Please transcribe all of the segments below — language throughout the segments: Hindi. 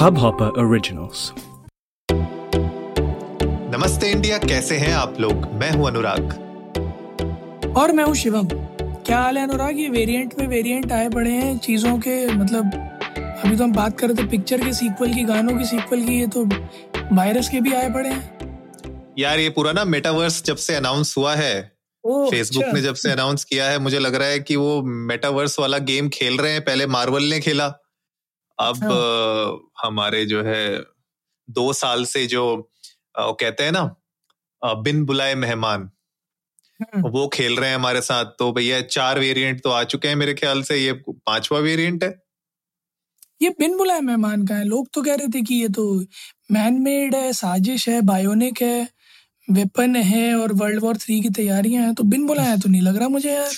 Hubhopper Originals. नमस्ते इंडिया कैसे हैं आप लोग? मैं हूँ अनुराग। और मैं हूँ शिवम। क्या हाल है अनुराग? ये वेरिएंट में वेरिएंट आए पड़े हैं चीज़ों के मतलब अभी तो हम बात कर रहे थे पिक्चर के सीक्वल की गानों की सीक्वल की ये तो वायरस के भी आए पड़े हैं। यार ये पूरा ना मेटावर्स जब से अनाउंस हुआ है फेसबुक अच्छा। ने जब से अनाउंस किया है मुझे लग रहा है कि वो मेटावर्स वाला गेम खेल रहे हैं पहले मार्वल ने खेला। अब। अ, हमारे जो है दो साल से जो वो कहते हैं ना बिन बुलाए मेहमान हम्म, वो खेल रहे हैं हमारे साथ। तो भैया चार वेरिएंट तो आ चुके हैं मेरे ख्याल से ये पांचवा वेरिएंट है। ये बिन बुलाए मेहमान का है। लोग तो कह रहे थे कि ये तो मैन मेड है साजिश है बायोनिक है वेपन है और वर्ल्ड वॉर थ्री की तैयारियाँ हैं तो बिन बुलाया तो नहीं लग रहा मुझे यार।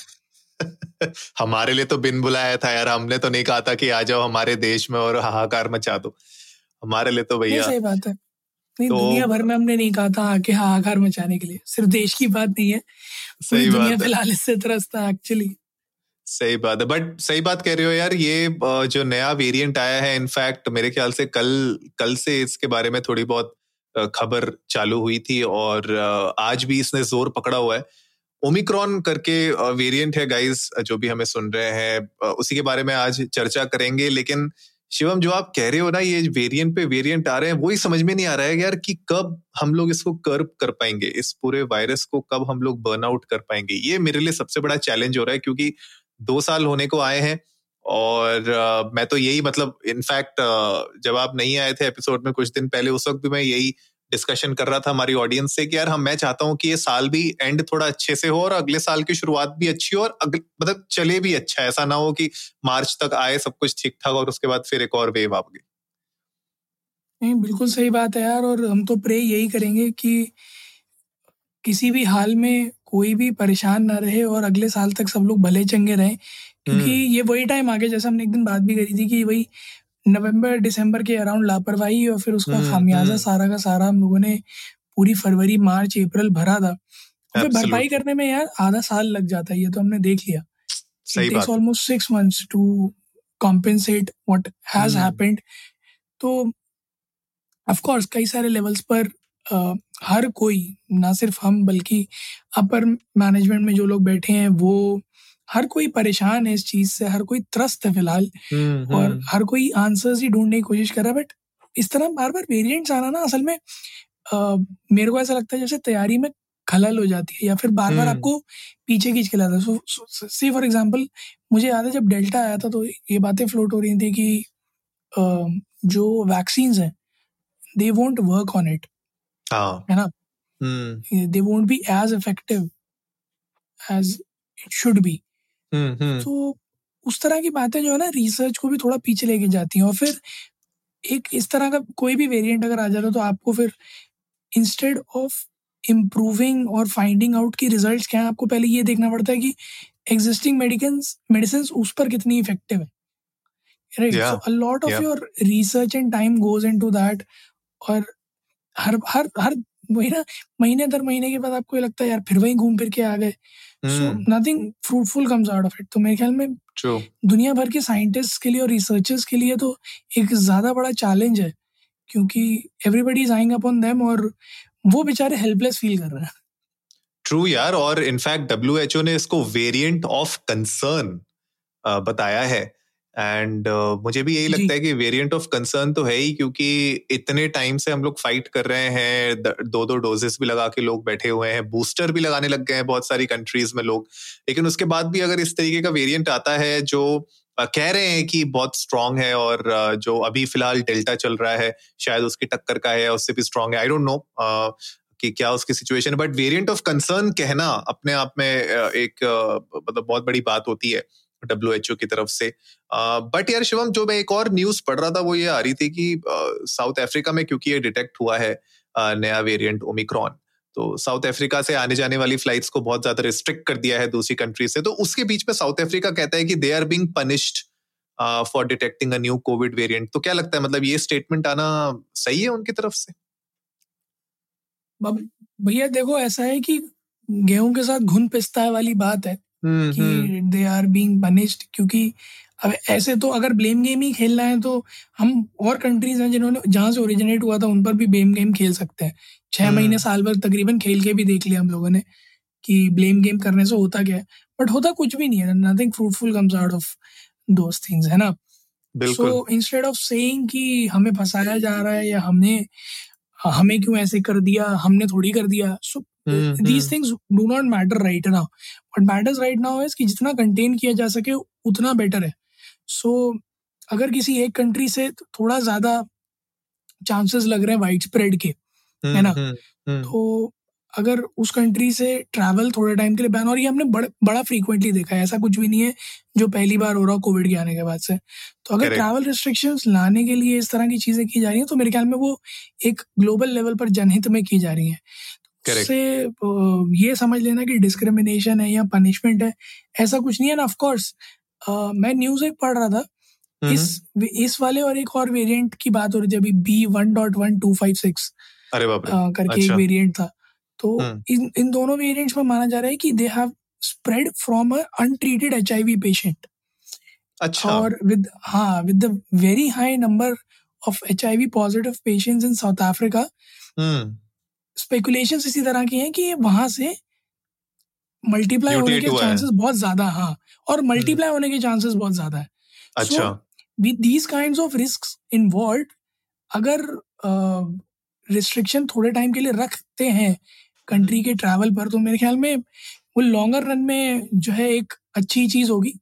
हमारे लिए तो बिन बुलाया था यार हमने तो नहीं कहा था कि आ जाओ हमारे देश में और हाहाकार मचा दो। हमारे लिए तो भैया सही बात है। नहीं तो- दुनिया भर में हमने नहीं कहा था आके हाहाकार मचाने के लिए। सिर्फ़ देश की बात नहीं है सही दुनिया बात फ़िलहाल इससे त्रस्त है एक्चुअली सही बात है बट सही बात कह रहे हो यार ये जो नया वेरिएंट आया है इनफैक्ट मेरे ख्याल से कल कल से इसके बारे में थोड़ी बहुत खबर चालू हुई थी और आज भी इसने ज़ोर पकड़ा हुआ है। ओमिक्रॉन करके वेरिएंट है गाइस जो भी हमें सुन रहे हैं उसी के बारे में आज चर्चा करेंगे, लेकिन शिवम, जो आप कह रहे हो ना, ये वेरिएंट पे वेरिएंट आ रहे हैं, वही समझ में नहीं आ रहा है यार कि कब हम लोग इसको कर्व कर पाएँगे, इस पूरे वायरस को कब हम लोग बर्न आउट कर पाएँगे, ये मेरे लिए सबसे बड़ा चैलेंज हो रहा है, क्योंकि दो साल होने को आए हैं, और मैं तो यही मतलब इनफैक्ट जब आप नहीं आए थे एपिसोड में कुछ दिन पहले, उस वक्त भी मैं यही डिस्कशन कर रहा था हमारी ऑडियंस से कि यार हम मैं चाहता हूँ कि ये साल भी एंड थोड़ा अच्छे से हो और अगले साल की शुरुआत भी अच्छी हो और अगले मतलब चले भी अच्छा ऐसा ना हो कि मार्च तक आए सब कुछ ठीक ठाक और उसके बाद फिर एक और वेव आ गई नहीं बिल्कुल सही बात है यार और हम तो प्रे यही करेंगे कि किसी भी हाल में कोई भी परेशान ना रहे और अगले साल तक सब लोग भले चंगे रहें। क्योंकि हम्म। ये वही टाइम आ गया जैसे हमने एक दिन बात भी करी थी कि वही नवंबर दिसंबर के अराउंड लापरवाही और फिर उसका हम्म, खामियाजा हम्म। सारा का सारा हम लोगों ने पूरी फरवरी मार्च अप्रैल भरा था फिर भरपाई करने में यार आधा साल लग जाता है ये तो हमने देख लिया है। six months to compensate what has Hmm. happened तो course कई सारे लेवल्स पर अ, हर कोई ना सिर्फ़ हम बल्कि अपर मैनेजमेंट में जो लोग बैठे हैं वो हर कोई परेशान है इस चीज़ से हर कोई त्रस्त है फ़िलहाल हम्म, और हम्म। हर कोई आंसर्स ही ढूँढने की कोशिश कर रहा है बट इस तरह बार बार वेरिएंट्स आना ना असल में अ, मेरे को ऐसा लगता है जैसे तैयारी में खलल हो जाती है या फिर बार बार हम्म। आपको पीछे खींच के लाता है सो सी फॉर एग्जांपल मुझे याद है जब डेल्टा आया था तो ये बातें फ्लोट हो रही थी कि अ, जो वैक्सीन्स हैं they won't work on it हाँ ना they won't be as effective as it should be. तो उस तरह की बातें जो है ना रिसर्च को भी थोड़ा पीछे लेके जाती हैं और फिर एक इस तरह का कोई भी वेरिएंट अगर आ जाता है तो आपको फिर इंस्टेड ऑफ़ इम्प्रूविंग और फाइंडिंग आउट की रिजल्ट्स क्या है आपको पहले ये देखना पड़ता है कि एग्जिस्टिंग मेडिकन मेडिसिन उस पर कितनी इफ़ेक्टिव है। Right so a lot of your research and time goes into that और हर हर हर महीना महीने दर महीने के बाद आपको ये लगता है यार फिर वही घूम फिर के आ गए। So nothing fruitful comes out of it तो मेरे ख्याल में true. दुनिया भर के साइंटिस्ट के लिए और रिसर्चर्स के लिए तो एक ज़्यादा बड़ा चैलेंज है क्योंकि everybody is eyeing upon them और वो बेचारे हेल्पलेस फील कर रहे हैं। ट्रू यार और इनफैक्ट डब्ल्यू ने इसको वेरिएंट ऑफ़ कंसर्न बताया है। एंड uh, मुझे भी यही लगता है कि वेरिएंट ऑफ़ कंसर्न तो है ही क्योंकि इतने टाइम से हम लोग फाइट कर रहे हैं दो दो डोजेस भी लगा के लोग बैठे हुए हैं बूस्टर भी लगाने लग गए हैं बहुत सारी कंट्रीज़ में लोग। लेकिन उसके बाद भी अगर इस तरीके का वेरिएंट आता है जो अ, कह रहे हैं कि बहुत स्ट्रांग है और जो अभी फ़िलहाल डेल्टा चल रहा है शायद उसकी टक्कर का है उससे भी स्ट्रांग है आई डोंट नो कि क्या उसकी सिचुएशन है। बट वेरिएंट ऑफ़ कंसर्न कहना अपने आप में एक मतलब बहुत बड़ी बात होती है। डब्ल्यू एच ओ की तरफ़ से। बट यार शिवम, जो मैं एक और न्यूज़ पढ़ रहा था, वो ये आ रही थी कि साउथ अफ्रीका में क्योंकि ये डिटेक्ट हुआ है नया वेरिएंट ओमिक्रॉन तो साउथ अफ्रीका से आने जाने वाली फ्लाइट्स को बहुत ज़्यादा रिस्ट्रिक्ट कर दिया है दूसरी कंट्री से। तो उसके बीच में साउथ अफ्रीका कहता है कि they are being punished for detecting a new Covid variant तो क्या लगता है मतलब ये स्टेटमेंट आना सही है उनकी तरफ़ से? भैया, देखो ऐसा है कि गेहूँ के साथ घुन पिसता है वाली बात है। कि दे आर बीइंग पनिश्ड क्योंकि अब ऐसे तो अगर ब्लेम गेम ही खेलना है तो हम और कंट्रीज़ हैं जिन्होंने जहाँ से ओरिजिनेट हुआ था उन पर भी ब्लेम गेम खेल सकते हैं। छः हम्म। महीने साल भर तकरीबन खेल के भी देख लिया हम लोगों ने कि ब्लेम गेम करने से होता क्या है। बट होता कुछ भी नहीं है nothing fruitful comes out of those things है ना? सो इंस्टेड ऑफ़ सेइंग कि हमें फंसाया जा रहा है या हमने हमें क्यों ऐसे कर दिया हमने थोड़ी कर दिया so these things do not matter right now but matters right now is कि जितना कंटेन किया जा सके उतना बेटर है। सो so, अगर किसी एक कंट्री से थोड़ा ज़्यादा चांसेस लग रहे हैं वाइड स्प्रेड के है ना? हम्म, हम्म। तो अगर उस कंट्री से ट्रैवल थोड़े टाइम के लिए बैन और ये हमने बड़, बड़ा फ्रीक्वेंटली देखा है ऐसा कुछ भी नहीं है जो पहली बार हो रहा हो कोविड के आने के बाद से। तो अगर ट्रैवल रिस्ट्रिक्शंस लाने के लिए इस तरह की चीज़ें की जा रही हैं तो मेरे ख्याल में वो एक ग्लोबल लेवल पर जनहित में की जा रही हैं। से ये समझ लेना कि डिस्क्रिमिनेशन है या पनिशमेंट है ऐसा कुछ नहीं है ना ऑफकोर्स मैं न्यूज़ एक पढ़ रहा था। इस इस वाले और एक और वेरिएंट की बात हो रही थी अभी B one dot one two five six करके अच्छा। एक वेरिएंट था। तो हम्म। इन इन दोनों वेरिएंट्स में माना जा रहा है कि they have spread from a untreated HIV patient अच्छा। और विद हाँ with the very high number of HIV positive patients in South Africa speculation इसी तरह की हैं कि वहाँ से मल्टीप्लाई होने के चांसेस बहुत ज़्यादा हाँ और मल्टीप्लाई हम्म। होने के चांसेस बहुत ज़्यादा है अच्छा with these kind of risk involve अगर रिस्ट्रिक्शन uh, थोड़े टाइम के लिए रखते हैं कंट्री हम्म। के ट्रैवल पर तो मेरे ख्याल में वो लॉन्गर रन में जो है एक अच्छी चीज़ होगी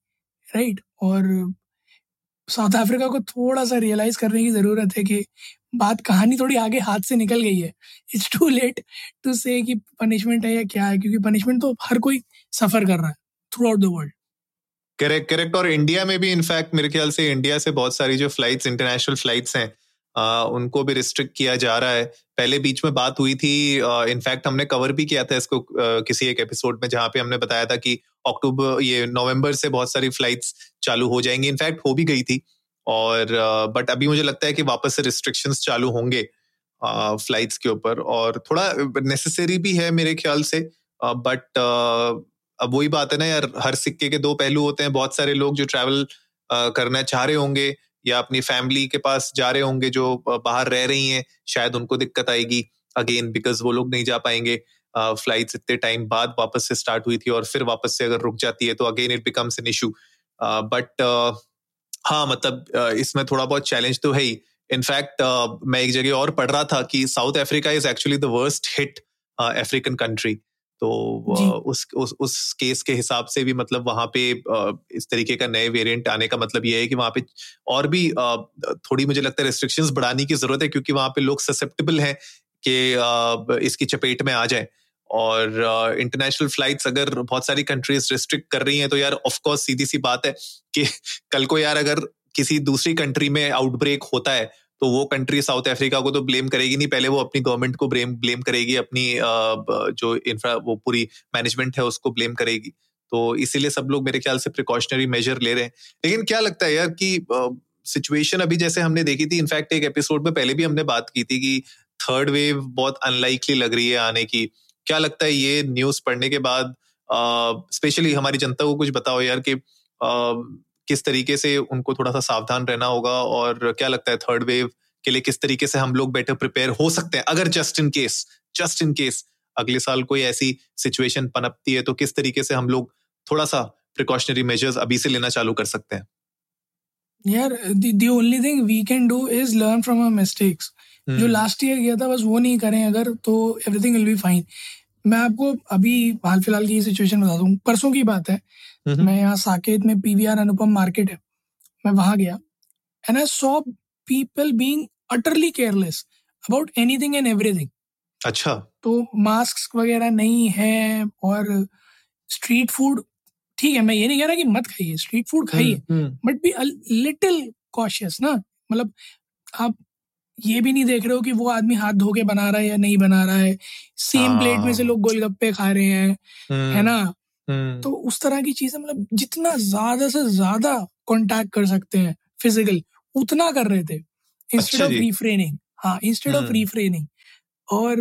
राइट और साउथ अफ्रीका को थोड़ा सा रियलाइज़ करने की ज़रूरत है कि बात कहानी थोड़ी आगे हाथ से निकल गई है। इट्स टू लेट टू से कि पनिशमेंट है या क्या है क्योंकि पनिशमेंट तो हर कोई सफ़र कर रहा है throughout the world correct correct और इंडिया में भी इनफैक्ट मेरे ख्याल से इंडिया से बहुत सारी जो फ्लाइट्स इंटरनेशनल फ्लाइट्स हैं आ, उनको भी रिस्ट्रिक्ट किया जा रहा है। पहले बीच में बात हुई थी इनफैक्ट हमने कवर भी किया था इसको आ, किसी एक एपिसोड में जहाँ पे हमने बताया था कि अक्टूबर ये नवंबर से बहुत सारी फ्लाइट्स चालू हो जाएँगी। इनफैक्ट हो भी गई थी। और बट अभी मुझे लगता है कि वापस से रिस्ट्रिक्शंस चालू होंगे फ्लाइट्स के ऊपर और थोड़ा नेसेसरी भी है मेरे ख्याल से बट अब वही बात है ना यार, हर सिक्के के दो पहलू होते हैं। बहुत सारे लोग जो ट्रैवल करना चाह रहे होंगे या अपनी फैमिली के पास जा रहे होंगे जो बाहर रह रही हैं, शायद उनको दिक्कत आएगी। अगेन बिकॉज़ वो लोग नहीं जा पाएँगे फ्लाइट्स इतने टाइम बाद वापस से स्टार्ट हुई थी और फिर वापस से अगर रुक जाती है तो again it becomes an issue but हाँ मतलब इसमें थोड़ा बहुत चैलेंज तो है ही। इनफैक्ट मैं एक जगह और पढ़ रहा था कि South Africa is actually the worst hit African country तो उस उस उस केस के हिसाब से भी मतलब वहाँ पे इस तरीके का नए वेरिएंट आने का मतलब ये है कि वहाँ पे और भी थोड़ी मुझे लगता है रिस्ट्रिक्शंस बढ़ाने की ज़रूरत है क्योंकि वहाँ पे लोग ससेप्टेबल हैं कि इसकी चपेट में आ जाए। और इंटरनेशनल uh, फ्लाइट्स अगर बहुत सारी कंट्रीज़ रिस्ट्रिक्ट कर रही हैं तो यार ऑफ़ कोर्स सीधी सी बात है कि कल को यार अगर किसी दूसरी कंट्री में आउटब्रेक होता है तो वो कंट्री साउथ अफ्रीका को तो ब्लेम करेगी नहीं। पहले वो अपनी गवर्नमेंट को ब्लेम ब्लेम करेगी अपनी uh, जो इंफ्रा वो पूरी मैनेजमेंट है उसको ब्लेम करेगी। तो इसीलिए सब लोग मेरे ख्याल से प्रिकॉशनरी मेजर ले रहे हैं। लेकिन क्या लगता है यार कि सिचुएशन uh, अभी जैसे हमने देखी थी इनफैक्ट एक एपिसोड में पहले भी हमने बात की थी कि थर्ड वेव बहुत अनलाइकली लग रही है आने की। क्या लगता है ये न्यूज़ पढ़ने के बाद स्पेशली हमारी जनता को कुछ बताओ यार कि किस तरीके से उनको थोड़ा सा सावधान रहना होगा और क्या लगता है थर्ड वेव के लिए किस तरीके से हम लोग बेटर प्रिपेयर हो सकते हैं? अगर just in case just in case अगले साल कोई ऐसी सिचुएशन पनपती है तो किस तरीके से हम लोग थोड़ा सा प्रिकॉशनरी मेजर्स अभी से लेना चालू कर सकते हैं? यार the only thing we can do is learn from our mistakes जो लास्ट ईयर किया था बस वो नहीं करें अगर तो एवरीथिंग विल बी फाइन मैं आपको अभी हाल फ़िलहाल की सिचुएशन बता दूँ। परसों की बात है। मैं यहाँ साकेत में पीवीआर अनुपम मार्केट है। मैं वहाँ गया। And I saw people being utterly careless about anything and everything अच्छा। तो मास्क वगैरह नहीं है और स्ट्रीट फ़ूड ठीक है मैं ये नहीं कह रहा कि मत खाइए स्ट्रीट फ़ूड खाइए बट बी लिटिल कॉशियस ना। मतलब आप ये भी नहीं देख रहे हो कि वो आदमी हाथ धो के बना रहा है या नहीं बना रहा है। सेम प्लेट में से हाँ। लोग गोलगप्पे खा रहे हैं है हम्म, ना? हम्म। तो उस तरह की चीज़ें मतलब जितना ज़्यादा से ज़्यादा कांटेक्ट कर सकते हैं फ़िज़िकल उतना कर रहे थे। इंस्टेड ऑफ़ रिफ्रेनिंग हाँ इंस्टेड ऑफ़ रिफ्रेनिंग और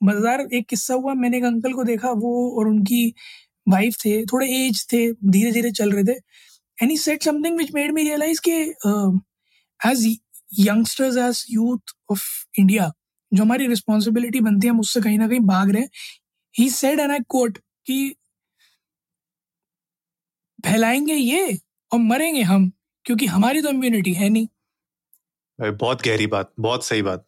मज़ेदार एक किस्सा हुआ मैंने एक अंकल को देखा वो और उनकी वाइफ थे थोड़े एज थे धीरे धीरे चल रहे थे। And he said something which made me realise के as youngsters as youth of India जो हमारी रिस्पॉन्सिबिलिटी बनती है हम उससे कहीं ना कहीं भाग रहे हैं। He said an I quote कि फैलाएँगे ये और मरेंगे हम क्योंकि हमारी तो इम्यूनिटी है नहीं। बहुत गहरी बात बहुत सही बात।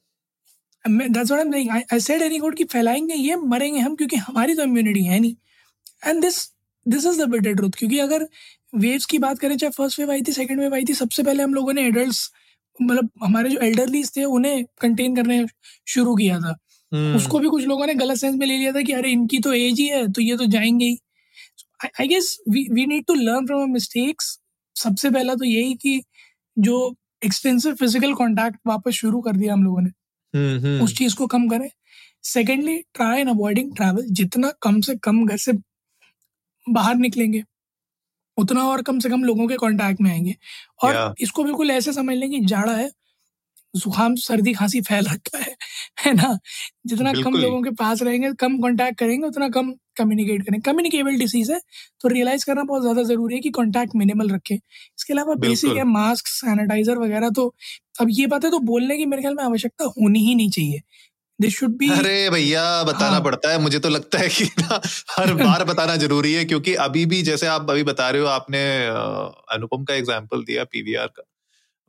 That's what I am saying I said any code कि फैलाएँगे ये मरेंगे हम क्योंकि हमारी तो इम्यूनिटी है नहीं। And this this is the better truth क्योंकि अगर वेव्स की बात करें चाहे फ़र्स्ट वेव आई थी सेकेंड वेव आई थी सबसे पहले हम लोगों ने एडल्ट्स मतलब हमारे जो एल्डरलीज थे उन्हें कंटेन करने शुरू किया था hmm. उसको भी कुछ लोगों ने गलत सेंस में ले लिया था कि अरे इनकी तो एज ही है तो ये तो जाएँगे ही I guess we need to learn from mistakes सबसे पहला तो यही कि जो एक्सटेंसिव फ़िज़िकल कॉन्टैक्ट वापस शुरू कर दिया हम लोगों ने hmm. उस चीज़ को कम करें। Secondly try and avoiding travel जितना कम से कम घर से बाहर निकलेंगे उतना और कम से कम लोगों के कांटेक्ट में आएँगे। और yeah. इसको बिल्कुल ऐसे समझ लें कि जाड़ा है जुकाम सर्दी खांसी फैल रखा है है ना? जितना कम लोगों के पास रहेंगे कम कांटेक्ट करेंगे उतना कम कम्युनिकेट करेंगे कम्युनिकेबल डिसीज है तो रियलाइज़ करना बहुत ज़्यादा ज़रूरी है कि कांटेक्ट मिनिमल रखें। इसके अलावा बेसिक है मास्क सैनिटाइजर वगैरह तो अब ये बात है तो बोलने की मेरे ख्याल में आवश्यकता होनी ही नहीं चाहिए। दिस शुड बी अरे भैया बताना हाँ. पड़ता है मुझे तो लगता है कि ना हर बार बताना ज़रूरी है क्योंकि अभी भी जैसे आप अभी बता रहे हो आपने अनुपम का एग्जांपल दिया पीवीआर का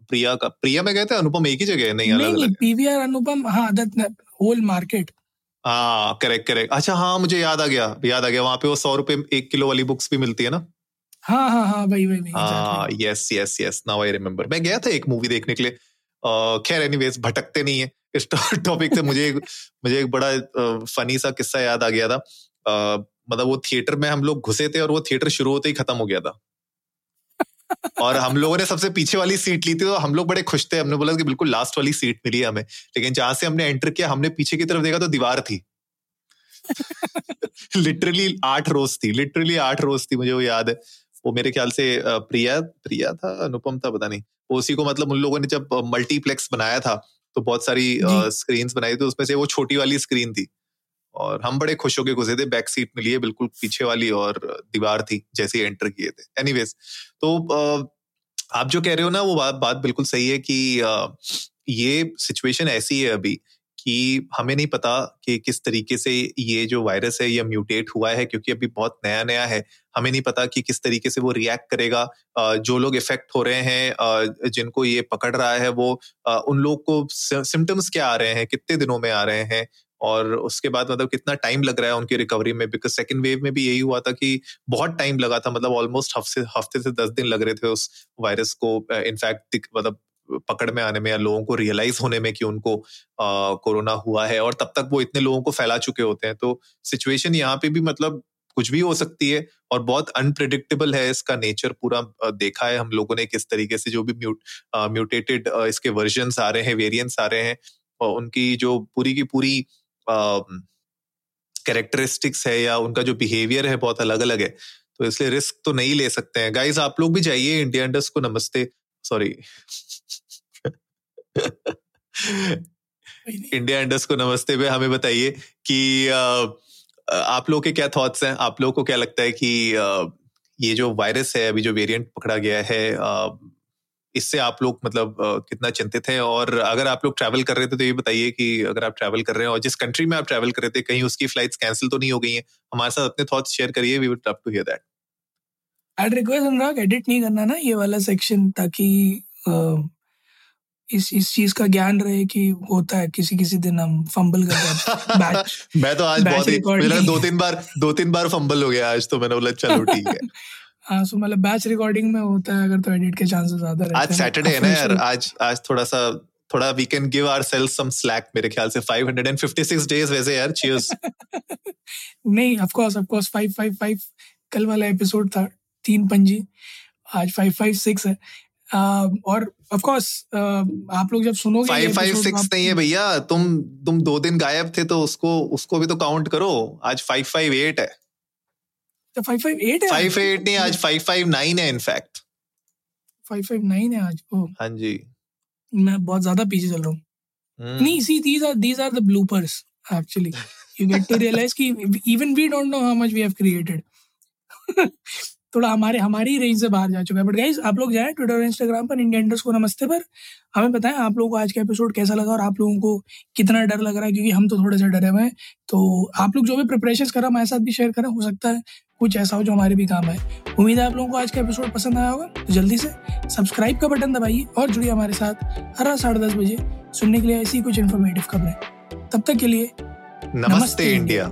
प्रिया का। प्रिया में गए थे अनुपम एक ही जगह नहीं अलग अलग पीवीआर अनुपम हाँ होल मार्केट हाँ करेक्ट करेक्ट अच्छा हाँ मुझे याद आ गया याद आ गया वहाँ पे वो सौ रुपए एक किलो वाली बुक्स भी मिलती है ना? हाँ हाँ हाँ वही वही हाँ yes yes yes now I remember मैं गया था एक मूवी देखने के लिए। खैर एनीवेज भटकते नहीं है। इस टॉपिक से मुझे मुझे एक बड़ा फनी सा किस्सा याद आ गया था। मतलब वो थिएटर में हम लोग घुसे थे और वो थिएटर शुरू होते ही खत्म हो गया था। और हम लोगों ने सबसे पीछे वाली सीट ली थी तो हम लोग बड़े खुश थे। हमने बोला कि बिल्कुल लास्ट वाली सीट मिली है हमें। लेकिन जहाँ से हमने एंटर किया हमने पीछे की तरफ़ देखा तो दीवार थी। लिटरली आठ रोज थी। लिटरली आठ रोज थी मुझे वो याद है। वो मेरे ख्याल से प्रिया प्रिया था अनुपम था पता नहीं। उसी को मतलब उन लोगों ने जब मल्टीप्लेक्स बनाया था तो बहुत सारी स्क्रीन बनाई थी उसमें से वो छोटी वाली स्क्रीन थी। और हम बड़े खुश होके घुसे थे बैक सीट मिली है बिल्कुल पीछे वाली और दीवार थी जैसे एंटर किए थे। एनीवेज तो आप जो कह रहे हो ना वो बात बात बिल्कुल सही है कि ये सिचुएशन ऐसी है अभी कि हमें नहीं पता कि किस तरीके से ये जो वायरस है, ये म्यूटेट हुआ है, क्योंकि अभी बहुत नया नया है। हमें नहीं पता कि किस तरीके से वो रिएक्ट करेगा। जो लोग इफ़ेक्ट हो रहे हैं जिनको ये पकड़ रहा है वो उन लोग को सिम्टम्स क्या आ रहे हैं, कितने दिनों में आ रहे हैं, और उसके बाद मतलब कितना टाइम लग रहा है उनकी रिकवरी में बिकॉज़ सेकेंड वेव में भी यही हुआ था कि बहुत टाइम लगा था मतलब ऑलमोस्ट हफ़्ते हफ़्ते से दस दिन लग रहे थे उस वायरस को इनफैक्ट मतलब पकड़ में आने में या लोगों को रियलाइज़ होने में कि उनको कोरोना हुआ है और तब तक वो इतने लोगों को फैला चुके होते हैं। तो सिचुएशन यहाँ पे भी मतलब कुछ भी हो सकती है और बहुत अनप्रिडिक्टेबल है इसका नेचर पूरा देखा है हम लोगों ने किस तरीके से जो भी म्यूट म्यूटेटेड इसके वर्जन आ रहे हैं वेरियंट्स आ रहे हैं और उनकी जो पूरी की पूरी कैरेक्टरिस्टिक्स है या उनका जो बिहेवियर है बहुत अलग अलग है। तो इसलिए रिस्क तो नहीं ले सकते हैं। गाइज़ आप लोग भी जाइए इंडिया इंडस्ट को नमस्ते। सॉरी इंडिया इंडस को नमस्ते पे हमें बताइए कि आप लोग के क्या थॉट्स हैं? आप लोग को क्या लगता है कि ये जो वायरस है अभी जो वेरिएंट पकड़ा गया है इससे आप लोग मतलब कितना चिंतित हैं? और अगर आप लोग ट्रैवल कर रहे थे तो ये बताइए कि अगर आप ट्रैवल कर रहे हैं और जिस कंट्री में आप ट्रैवल कर रहे थे कहीं उसकी फ्लाइट्स कैंसिल तो नहीं हो गई हैं? हमारे साथ अपने थॉट्स शेयर करिए we would love to hear that I request Anurag edit नहीं करना ना ये वाला सेक्शन ताकि इस इस चीज़ का ज्ञान रहे कि होता है किसी किसी दिन हम फंबल कर जाते मैं तो आज बहुत ही मेरा दो तीन बार दो तीन बार फंबल हो गया आज तो मैंने बोला चलो ठीक है। हाँ सो मतलब बैच रिकॉर्डिंग में होता है अगर तो एडिट के चांसेस ज़्यादा रहते आज सैटरडे है ना यार आज आज थोड़ा सा थोड़ा we can give ourselves some slack मेरे ख्याल से 556 डेज़ वैसे यार चीयर्स नहीं ऑफ़ कोर्स ऑफ़ कोर्स 555 कल वाला एपिसोड था तीन पंजी आज 556 है। और ऑफ़ कोर्स आप लोग जब सुनोगे फाइव फाइव सिक्स नहीं है भैया। तुम तुम दो दिन गायब थे तो उसको उसको भी तो काउंट करो। आज फाइव फाइव एट है। तो फाइव फाइव एट है? फाइव एट नहीं आज फाइव फाइव नाइन है in fact five five nine है आज? ओ हाँ जी। मैं बहुत ज़्यादा पीछे चल रहा हूँ। hmm. नहीं see these are these are the bloopers actually you get to realize कि even we don't know how much we have created. थोड़ा हमारे हमारी रेंज से बाहर जा चुका है। बट गाइज़ आप लोग जाए ट्विटर और इंस्टाग्राम पर इंडिया इंडर्स को नमस्ते पर। हमें बताएँ आप लोगों को आज का एपिसोड कैसा लगा और आप लोगों को कितना डर लग रहा है क्योंकि हम तो थोड़े से डरे हुए हैं। तो आप लोग जो भी प्रिपरेशन करें हमारे साथ भी शेयर करें हो सकता है कुछ ऐसा हो जो हमारे भी काम है उम्मीद है आप लोगों को आज का एपिसोड पसंद आया होगा। तो जल्दी से सब्सक्राइब का बटन दबाइए और जुड़िए हमारे साथ हर रात साढ़े दस बजे। सुनने के लिए ऐसी कुछ इन्फॉर्मेटिव खबरें। तब तक के लिए नमस्ते, इंडिया।